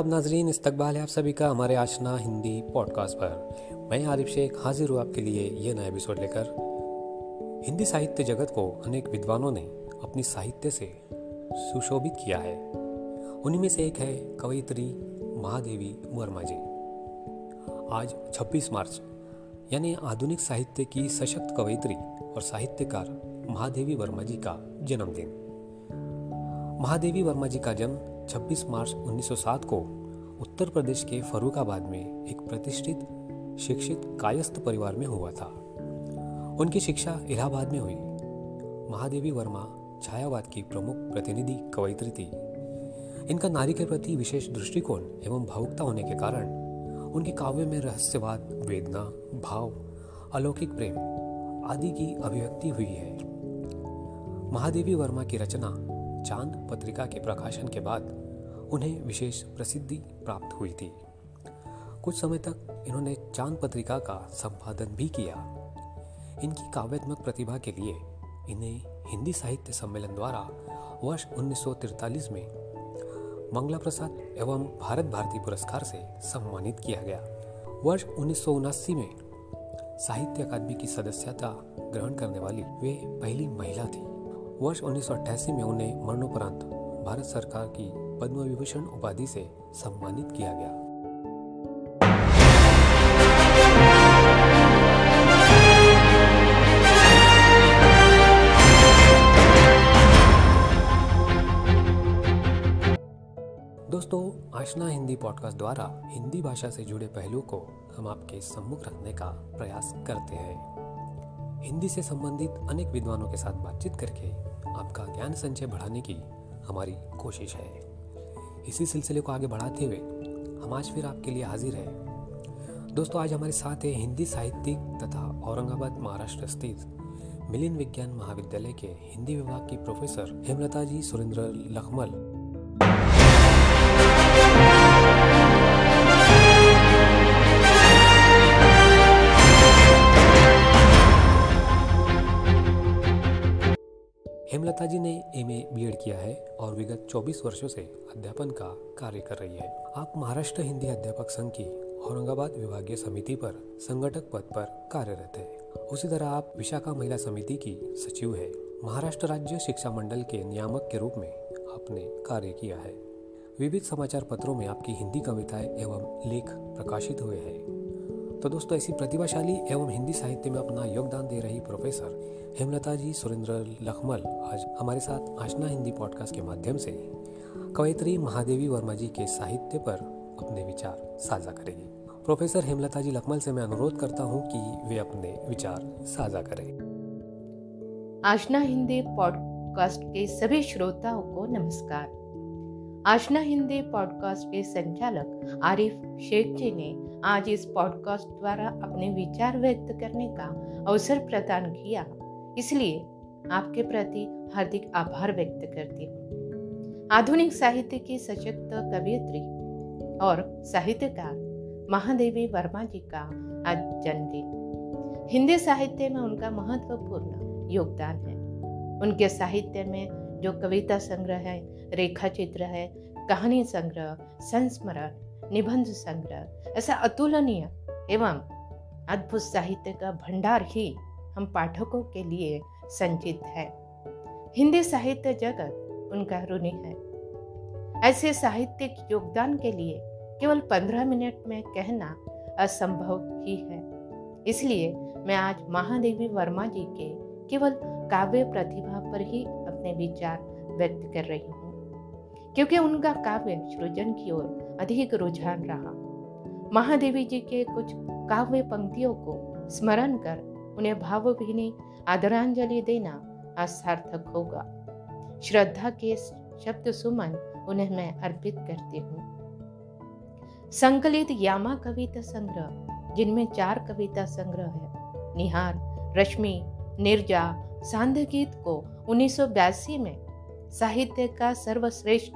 आदाब नाजरीन, इस्तकबाल है आप सभी का हमारे आशना हिंदी पॉडकास्ट पर। मैं आरिफ शेख हाजिर हूँ आपके लिए ये नया एपिसोड लेकर। हिंदी साहित्य जगत को अनेक विद्वानों ने अपनी साहित्य से सुशोभित किया है। उन्हीं में से एक है कवयित्री महादेवी वर्मा जी। आज 26 मार्च, यानी आधुनिक साहित्य की सशक्त कवयित्री और साहित्यकार महादेवी वर्मा जी का जन्मदिन। महादेवी वर्मा जी का जन्म 26 मार्च 1907 को उत्तर प्रदेश के फरुखाबाद में एक प्रतिष्ठित, शिक्षित, कायस्थ परिवार में हुआ था। उनकी शिक्षा इलाहाबाद में हुई। महादेवी वर्मा छायावाद की प्रमुख प्रतिनिधि कवयित्री थी। इनका नारी के प्रति विशेष दृष्टिकोण एवं भावुकता होने के कारण उनके काव्य में रहस्यवाद, वेदना, भाव, अलौकिक प्रेम आदि की अभिव्यक्ति हुई है। महादेवी वर्मा की रचना चाँद पत्रिका के प्रकाशन के बाद उन्हें विशेष प्रसिद्धि प्राप्त हुई थी। कुछ समय तक इन्होंने चाँद पत्रिका का संपादन भी किया। इनकी काव्यात्मक प्रतिभा के लिए इन्हें हिंदी साहित्य सम्मेलन द्वारा वर्ष 1943 में मंगला प्रसाद एवं भारत भारती पुरस्कार से सम्मानित किया गया। वर्ष उन्नीस में साहित्य अकादमी की सदस्यता ग्रहण करने वाली वे पहली महिला थी। वर्ष उन्नीस सौ अट्ठासी में उन्हें मरणोपरांत भारत सरकार की पद्म विभूषण उपाधि से सम्मानित किया गया। दोस्तों, आशना हिंदी पॉडकास्ट द्वारा हिंदी भाषा से जुड़े पहलू को हम आपके सम्मुख रखने का प्रयास करते हैं। हिंदी से संबंधित अनेक विद्वानों के साथ बातचीत करके आपका ज्ञान संचय बढ़ाने की हमारी कोशिश है। इसी सिलसिले को आगे बढ़ाते हुए हम आज फिर आपके लिए हाजिर हैं। दोस्तों, आज हमारे साथ है हिंदी साहित्यिक तथा औरंगाबाद, महाराष्ट्र स्थित मिलिन विज्ञान महाविद्यालय के हिंदी विभाग की प्रोफेसर हेमलता जी सुरेंद्र लखमल। हेमलता जी ने एम ए किया है और विगत 24 वर्षों से अध्यापन का कार्य कर रही है। आप महाराष्ट्र हिंदी अध्यापक संघ की औरंगाबाद विभागीय समिति पर संगठक पद पर कार्यरत है। उसी तरह आप विशाखा महिला समिति की सचिव है। महाराष्ट्र राज्य शिक्षा मंडल के नियामक के रूप में आपने कार्य किया है। विविध समाचार पत्रों में आपकी हिंदी कविताएँ एवं लेख प्रकाशित हुए हैं। तो दोस्तों, ऐसी प्रतिभाशाली एवं हिंदी साहित्य में अपना योगदान दे रही प्रोफेसर हेमलता जी सुरेंद्र लखमल आज हमारे साथ आशना हिंदी पॉडकास्ट के माध्यम से कवयित्री महादेवी वर्मा जी के साहित्य पर अपने विचार साझा करेगी। प्रोफेसर हेमलता जी लखमल से मैं अनुरोध करता हूँ कि वे अपने विचार साझा करें। आशना हिंदी पॉडकास्ट के सभी श्रोताओं को नमस्कार। आशना हिंदी पॉडकास्ट के संचालक आरिफ शेख जी ने आज इस पॉडकास्ट द्वारा अपने विचार व्यक्त करने का अवसर प्रदान किया। इसलिए आपके प्रति हार्दिक आभार व्यक्त करती हूँ। आधुनिक साहित्य की सशक्त कवियत्री और साहित्यकार महादेवी वर्मा जी का आज जन्मदिन। हिंदी साहित्य में उनका महत्वपूर्ण योगदान है। उनके साहित्य में जो कविता संग्रह है रेखा चित्र है, कहानी संग्रह, संस्मरण, निबंध संग्रह, ऐसा अतुलनीय एवं अद्भुत साहित्य का भंडार ही हम पाठकों के लिए संचित है। हिंदी साहित्य जगत उनका ऋणी है। ऐसे साहित्यिक योगदान के लिए केवल पंद्रह मिनट में कहना असंभव ही है। इसलिए मैं आज महादेवी वर्मा जी के केवल काव्य प्रतिभा पर ही अपने विचार व्यक्त कर रही हूँ। क्योंकि उनका काव्य सृजन की ओर अधिक रुझान रहा। महादेवी जी के कुछ काव्य पंक्तियों को स्मरण कर उन्हें भावभीनी आदरांजलि देना असार्थक होगा। श्रद्धा के शब्द सुमन उन्हें मैं अर्पित करती हूँ। संकलित यामा कविता संग्रह, जिनमें चार कविता संग्रह है, निहार, रश्मि, निर्जा, सांध्य गीत को उन्नीस सौ बयासी में साहित्य का सर्वश्रेष्ठ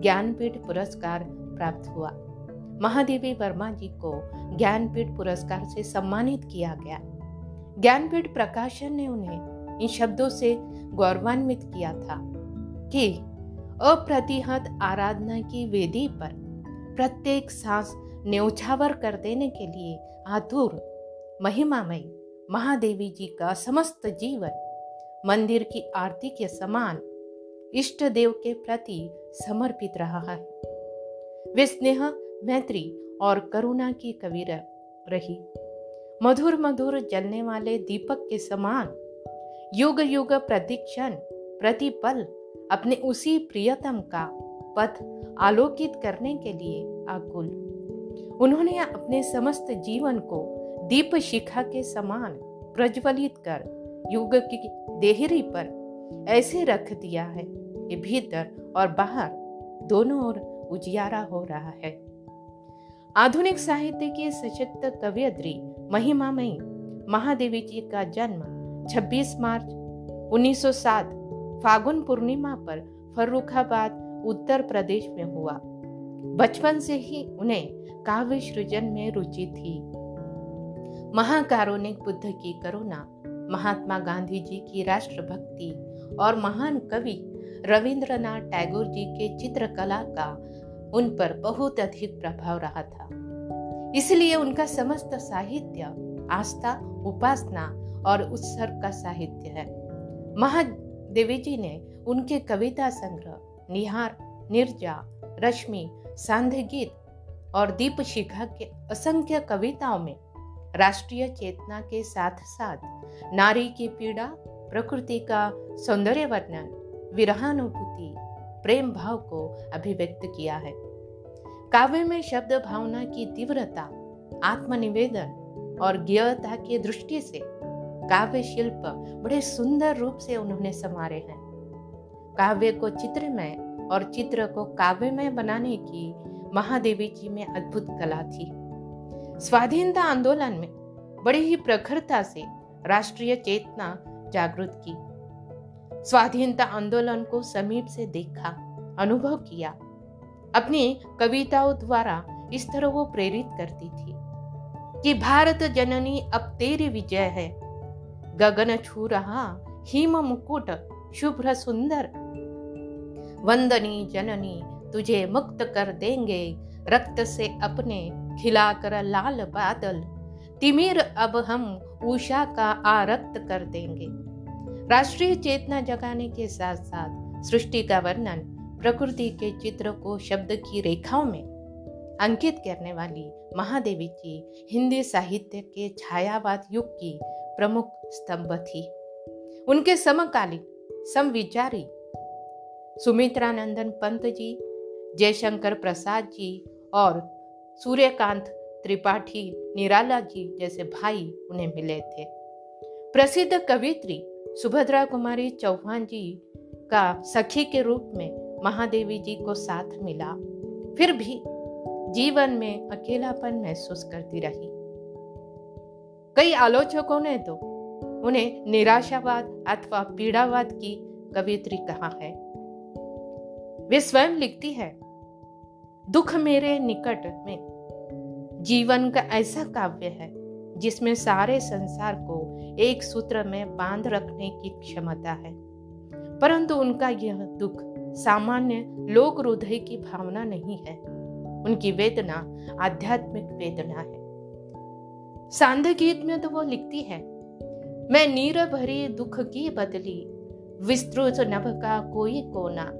ज्ञानपीठ पुरस्कार प्राप्त हुआ। महादेवी वर्मा जी को ज्ञानपीठ पुरस्कार से सम्मानित किया गया। ज्ञानपीठ प्रकाशन ने उन्हें इन शब्दों से गौरवान्वित किया था कि अप्रतिहत आराधना की वेदी पर प्रत्येक सांस न्यौछावर कर देने के लिए आतुर, महिमामयी महादेवी जी का समस्त जीवन मंदिर की आरती के समान इष्ट देव के प्रति समर्पित रहा है। वे स्नेह, मैत्री और करुणा की कविर रही। मधुर मधुर जलने वाले दीपक के समान युग युग प्रतिक्षण प्रतिपल अपने उसी प्रियतम का पथ आलोकित करने के लिए आकुल। उन्होंने अपने समस्त जीवन को दीप शिखा के समान प्रज्वलित कर युग की देहरी पर ऐसे रख दिया है कि भीतर और बाहर दोनों ओर उजियारा हो रहा है। आधुनिक साहित्य के सशक्त कवियत्री, महिमामयी महादेवी जी का जन्म 26 मार्च 1907 फागुन पूर्णिमा पर फर्रुखाबाद, उत्तर प्रदेश में हुआ। बचपन से ही उन्हें काव्य सृजन में रुचि थी। महाकारुणिक बुद्ध की करुणा महात्मा गांधी जी की राष्ट्रभक्ति और महान कवि रविंद्रनाथ टैगोर जी के चित्रकला का उन पर बहुत अधिक प्रभाव रहा था। इसलिए उनका समस्त साहित्य, आस्था, उपासना और उत्सर्ग का साहित्य है। महादेवी जी ने उनके कविता संग्रह, निहार, निर्जा, रश्मि सांध गीत और दीप शिखा के असंख्य कविताओं में राष्ट्रीय चेतना के साथ साथ नारी की पीड़ा, प्रकृति का सौंदर्य वर्णन, विरहानुभूति, प्रेम भाव को अभिव्यक्त किया है। काव्य में शब्द भावना की तीव्रता, आत्मनिवेदन और ज्ञता की दृष्टि से काव्य शिल्प बड़े सुंदर रूप से उन्होंने संवारे हैं। काव्य को चित्रमय और चित्र को काव्यमय बनाने की महादेवी जी में अद्भुत कला थी। स्वाधीनता आंदोलन में बड़ी ही प्रखरता से राष्ट्रीय चेतना जागृत की। स्वाधीनता आंदोलन को समीप से देखा, अनुभव किया। अपनी कविताओं द्वारा इस तरह वो प्रेरित करती थी कि भारत जननी अब तेरी विजय है। गगन छू रहा, हिम मुकुट, शुभ्र सुंदर। वंदनी जननी, तुझे मुक्त कर देंगे, रक्त से अपने खिलाकर लाल बादल, तिमिर अब हम उषा का आरक्त कर देंगे। राष्ट्रीय चेतना जगाने के साथ साथ सृष्टि का वर्णन, प्रकृति के चित्र को शब्द की रेखाओं में अंकित करने वाली महादेवी जी हिंदी साहित्य के छायावाद युग की प्रमुख स्तंभ थी। उनके समकालीन समविचारी सुमित्रानंदन पंत जी, जयशंकर प्रसाद जी और सूर्यकांत, त्रिपाठी निराला जी जैसे भाई उन्हें मिले थे। प्रसिद्ध कवित्री सुभद्रा कुमारी चौहान जी का सखी के रूप में महादेवी जी को साथ मिला। फिर भी जीवन में अकेलापन महसूस करती रही। कई आलोचकों ने तो उन्हें निराशावाद अथवा पीड़ावाद की कवित्री कहा है। वे स्वयं लिखती है, दुख मेरे निकट में जीवन का ऐसा काव्य है, जिसमें सारे संसार को एक सूत्र में बाँध रखने की क्षमता है। परंतु उनका यह दुख सामान्य लोक हृदय की भावना नहीं है। उनकी वेदना आध्यात्मिक वेदना है। सांध गीत में तो वो लिखती है, मैं नीर भरी दुख की बदली, विस्तृत नभ का कोई कोना।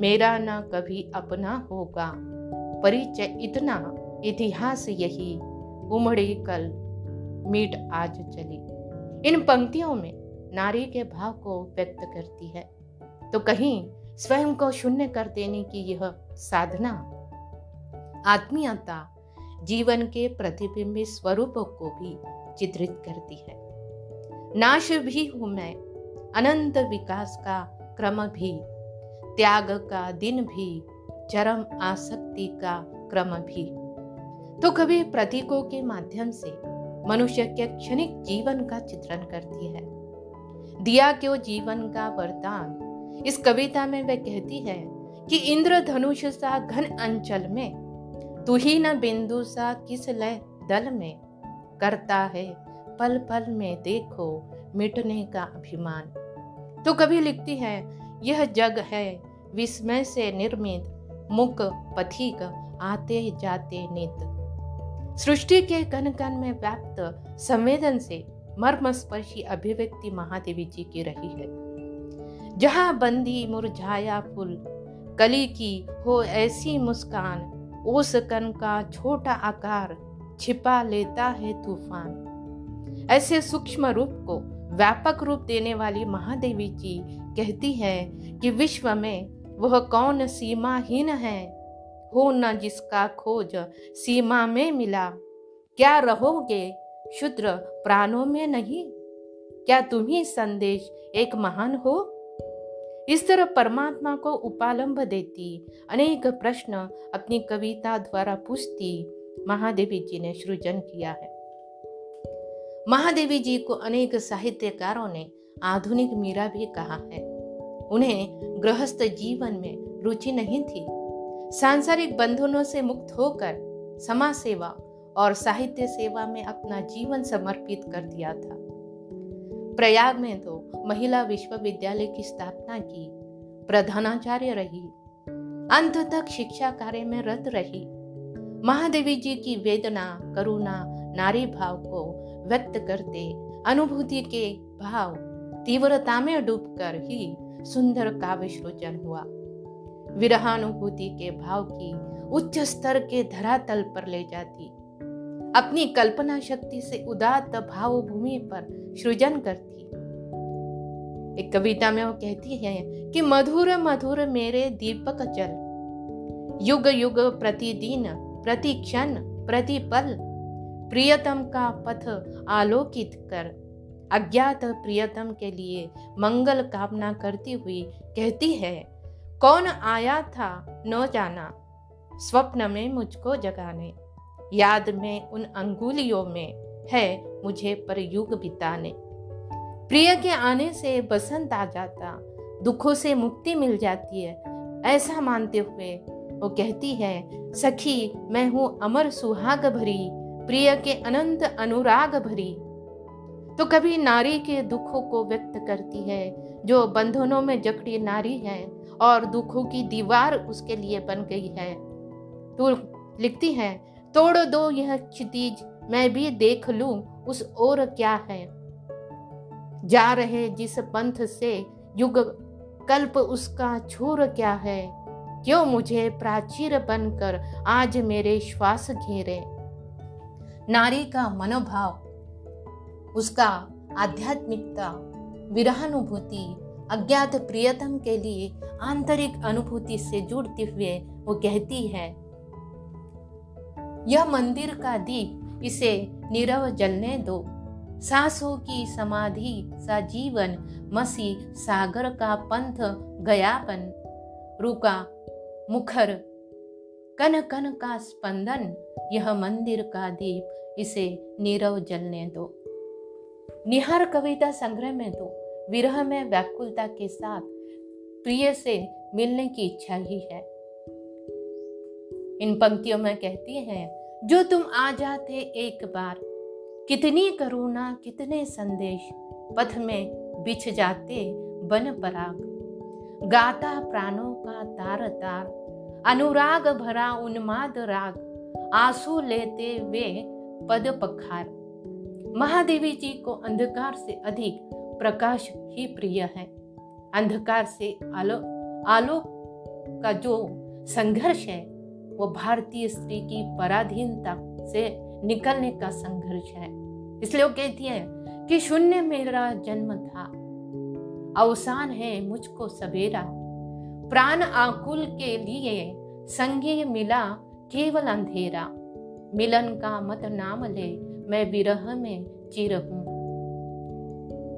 मेरा ना कभी अपना होगा, परिचय इतना इतिहास यही, उमड़ी कल, मीट आज चली। इन पंक्तियों में नारी के भाव को व्यक्त करती है। तो कहीं स्वयं को शून्य कर देने की यह साधना, आत्मीयता जीवन के प्रतिबिंबित स्वरूपों को भी चित्रित करती है। नाश भी हूँ मैं, अनंत विकास का क्रम भी, त्याग का दिन भी, चरम आसक्ति का क्रम भी। तो कभी प्रतीकों के माध्यम से मनुष्य के क्षणिक जीवन का चित्रण करती है। दिया क्यों जीवन का वरदान इस कविता में वह कहती है कि इंद्र धनुष सा घन अंचल में, तू ही न बिंदु सा किस लय दल में। करता है पल पल में देखो मिटने का अभिमान। तो कभी लिखती है, यह जग है विस्मय से निर्मित मुक पथिक आते जाते नित। सृष्टि के कन कन में व्याप्त संवेदन से मर्मस्पर्शी अभिव्यक्ति महादेवी जी की रही है। जहाँ बंदी, मुरझाया फूल, कली की हो ऐसी मुस्कान, उस कन का छोटा आकार छिपा लेता है तूफ़ान। ऐसे सूक्ष्म रूप को व्यापक रूप देने वाली महादेवी जी कहती है कि विश्व में वह कौन सीमाहीन है? हो न जिसका खोज सीमा में मिला। क्या रहोगे शुद्र प्राणों में नहीं? क्या तुम ही संदेश एक महान हो? इस तरह परमात्मा को उपालंब देती, अनेक प्रश्न अपनी कविता द्वारा पूछती, महादेवी जी ने सृजन किया है। महादेवी जी को अनेक साहित्यकारों ने आधुनिक मीरा भी कहा है। उन्हें गृहस्थ जीवन में रुचि नहीं थी। सांसारिक बंधनों से मुक्त होकर समाज सेवा और साहित्य सेवा में अपना जीवन समर्पित कर दिया था। प्रयाग में तो महिला विश्वविद्यालय की स्थापना की, प्रधानाचार्य रही अंत तक शिक्षा कार्य में रत रही। महादेवी जी की वेदना, करुणा नारी भाव को व्यक्त करते, अनुभूति के भाव तीव्रता में डूबकर ही सुंदर काव्य सृजन हुआ। विरहानुभूति के भाव की उच्च स्तर के धरातल पर ले जाती। अपनी कल्पना शक्ति से उदात भाव भूमि पर सृजन करती। एक कविता में वो कहती है कि, मधुर मधुर मेरे दीपक जल युग युग प्रतिदिन प्रति क्षण प्रति पल प्रियतम का पथ आलोकित कर। अज्ञात प्रियतम के लिए मंगल कामना करती हुई कहती है कौन आया था न जाना, स्वप्न में मुझको जगाने। याद में उन अंगुलियों में है मुझे पर युग बिताने। प्रिय के आने से बसंत आ जाता, दुखों से मुक्ति मिल जाती है, ऐसा मानते हुए वो कहती है, सखी, मैं हूँ अमर सुहाग भरी प्रिय के अनंत अनुराग भरी तो कभी नारी के दुखों को व्यक्त करती है, जो बंधनों में जकड़ी नारी है और दुखों की दीवार उसके लिए बन गई है। तो लिखती है, तोड़ दो यह क्षितिज, मैं भी देख लूँ उस और क्या है। जा रहे जिस पंथ से युग, कल्प उसका छोर क्या है? क्यों मुझे प्राचीर बनकर आज मेरे श्वास घेरे? नारी का मनोभाव, उसका आध्यात्मिकता, विरहानुभूति अज्ञात प्रियतम के लिए आंतरिक अनुभूति से जुड़ते हुए वो कहती है, यह मंदिर का दीप इसे नीरव जलने दो। सांसों की समाधि सा जीवन मसी सागर का पंथ गयापन। रुका मुखर कन कन का स्पंदन, यह मंदिर का दीप इसे नीरव जलने दो। निहार कविता संग्रह में तो विरह में व्याकुलता के साथ प्रिय से मिलने की इच्छा ही है। इन पंक्तियों में कहती है, जो तुम आ जाते एक बार, कितनी करुणा, कितने संदेश, पथ में बिछ जाते बन पराग। गाता प्राणों का तार तार, अनुराग भरा उन्माद राग, आँसू लेते वे पद पखार। महादेवी जी को अंधकार से अधिक प्रकाश ही प्रिय है। अंधकार से आलो, आलोक का जो संघर्ष है, वो भारतीय स्त्री की पराधीनता से निकलने का संघर्ष है। इसलिए वो कहती है कि शून्य मेरा जन्म था, अवसान है मुझको सवेरा। प्राण आकुल के लिए संगी मिला केवल अंधेरा। मिलन का मत नाम ले, मैं विरह में चिर हूँ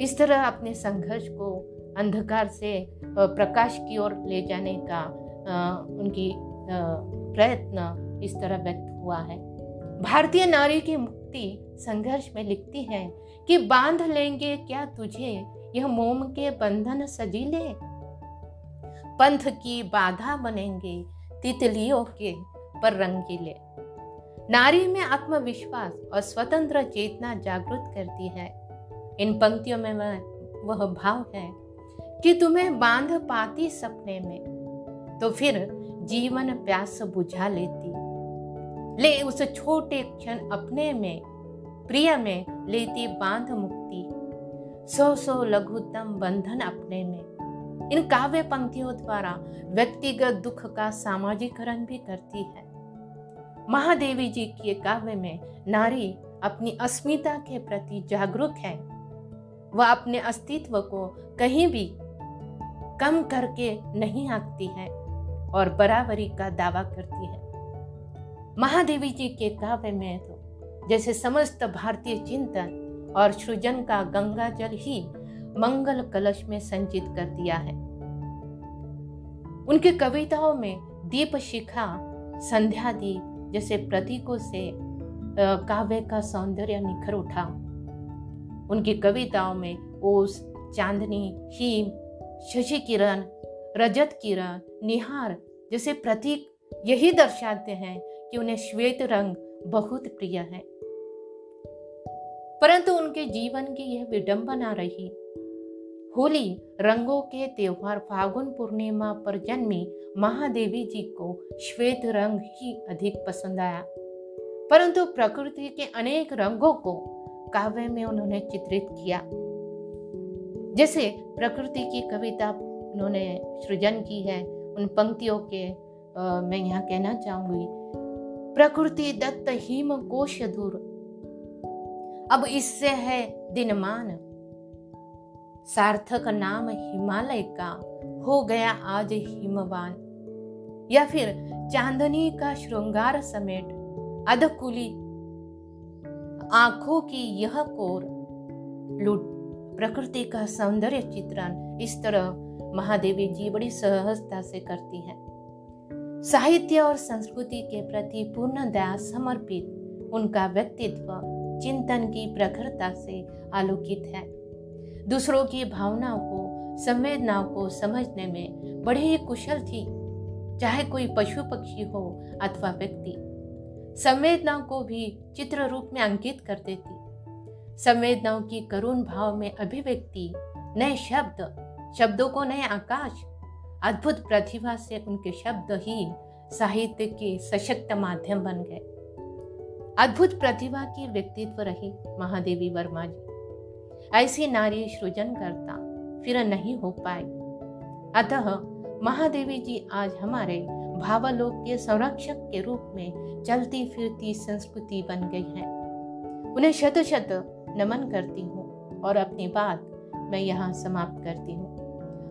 इस तरह अपने संघर्ष को अंधकार से प्रकाश की ओर ले जाने का उनकी प्रयत्न इस तरह व्यक्त हुआ है। भारतीय नारी की मुक्ति संघर्ष में लिखती है कि बाँध लेंगे क्या तुझे? यह मोम के बंधन सजीले। पंथ की बाधा बनेंगे तितलियों के पर रंगीले नारी में आत्मविश्वास और स्वतंत्र चेतना जागृत करती है। इन पंक्तियों में वह वह भाव है कि तुम्हें बाँध पाती सपने में तो फिर जीवन प्यास बुझा लेती। ले उस छोटे क्षण अपने में, प्रिय में लेती बाँध मुक्ति। सौ सौ लघुतम बंधन अपने में। इन काव्य पंक्तियों द्वारा व्यक्तिगत दुख का सामाजिकरण भी करती है। महादेवी जी के काव्य में नारी अपनी अस्मिता के प्रति जागरूक है। वह अपने अस्तित्व को कहीं भी कम करके नहीं आंकती है और बराबरी का दावा करती है। महादेवी जी के काव्य में तो जैसे समस्त भारतीय चिंतन और सृजन का गंगा जल ही मंगल कलश में संचित कर दिया है। उनके कविताओं में दीप शिखा संध्या दीप जैसे प्रतीकों से काव्य का सौंदर्य निखर उठा। उनकी कविताओं में ओस, चांदनी, हिम शशि किरण रजत किरण, निहार जैसे प्रतीक यही दर्शाते हैं कि उन्हें श्वेत रंग बहुत प्रिय है। परंतु उनके जीवन की यह विडंबना रही। होली रंगों के त्योहार फागुन पूर्णिमा पर जन्मी महादेवी जी को श्वेत रंग ही अधिक पसंद आया। परंतु प्रकृति के अनेक रंगों को काव्य में उन्होंने चित्रित किया। जैसे प्रकृति की कविता उन्होंने सृजन की है उन पंक्तियों के आ, मैं यहाँ कहना चाहूँगी। प्रकृति दत्त हिम कोश दूर अब इससे है दिनमान सार्थक नाम हिमालय का हो गया आज हिमवान। या फिर चांदनी का श्रृंगार समेट अधकुली आँखों की यह कोर लुट, प्रकृति का सौंदर्य चित्रण इस तरह महादेवी जी बड़ी सहजता से करती है। साहित्य और संस्कृति के प्रति पूर्ण दया समर्पित उनका व्यक्तित्व चिंतन की प्रखरता से आलोकित है। दूसरों की भावनाओं को, संवेदनाओं को समझने में बड़े कुशल थी, चाहे कोई पशु पक्षी हो अथवा व्यक्ति। संवेदनाओं को भी चित्र रूप में अंकित कर देती। संवेदनाओं की करुण भाव में अभिव्यक्ति, नए शब्द, शब्दों को नए आकाश, अद्भुत प्रतिभा से उनके शब्द ही साहित्य के सशक्त माध्यम बन गए। अद्भुत प्रतिभा की व्यक्तित्व रही महादेवी वर्मा जी। ऐसी नारी सृजन करता, फिर नहीं हो पाए। अतः महादेवी जी आज हमारे भावलोक के संरक्षक के रूप में चलती फिरती संस्कृति बन गई है। उन्हें शत शत नमन करती हूँ और अपनी बात मैं यहाँ समाप्त करती हूँ।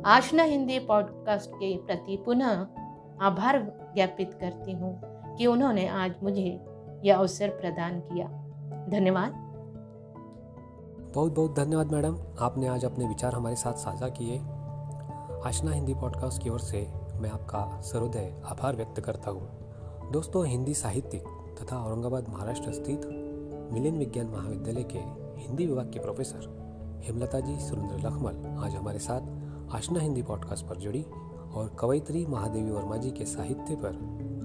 आशना हिंदी पॉडकास्ट के प्रति पुनः आभार ज्ञापित करती हूँ कि उन्होंने आज मुझे यह अवसर प्रदान किया। धन्यवाद। बहुत बहुत धन्यवाद मैडम। आपने आज अपने विचार हमारे साथ साझा किए। आशना हिंदी पॉडकास्ट की ओर से मैं आपका सर्वोदय आभार व्यक्त करता हूँ। दोस्तों, हिंदी साहित्यिक तथा औरंगाबाद महाराष्ट्र स्थित मिलिन विज्ञान महाविद्यालय के हिंदी विभाग के प्रोफेसर हेमलता जी सुरेंद्र लखमल आज हमारे साथ आशना हिंदी पॉडकास्ट पर जुड़ी और कवयित्री महादेवी वर्मा जी के साहित्य पर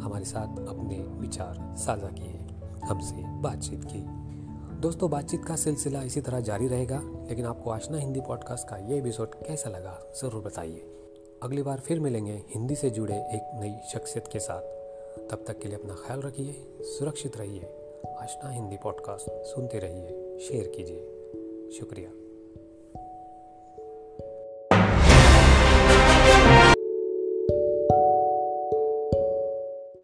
हमारे साथ अपने विचार साझा किए हमसे बातचीत की। दोस्तों, बातचीत का सिलसिला इसी तरह जारी रहेगा, लेकिन आपको आशना हिंदी पॉडकास्ट का ये एपिसोड कैसा लगा ज़रूर बताइए। अगली बार फिर मिलेंगे हिंदी से जुड़े एक नई शख्सियत के साथ। तब तक के लिए अपना ख्याल रखिए, सुरक्षित रहिए, आशना हिंदी पॉडकास्ट सुनते रहिए, शेयर कीजिए। शुक्रिया।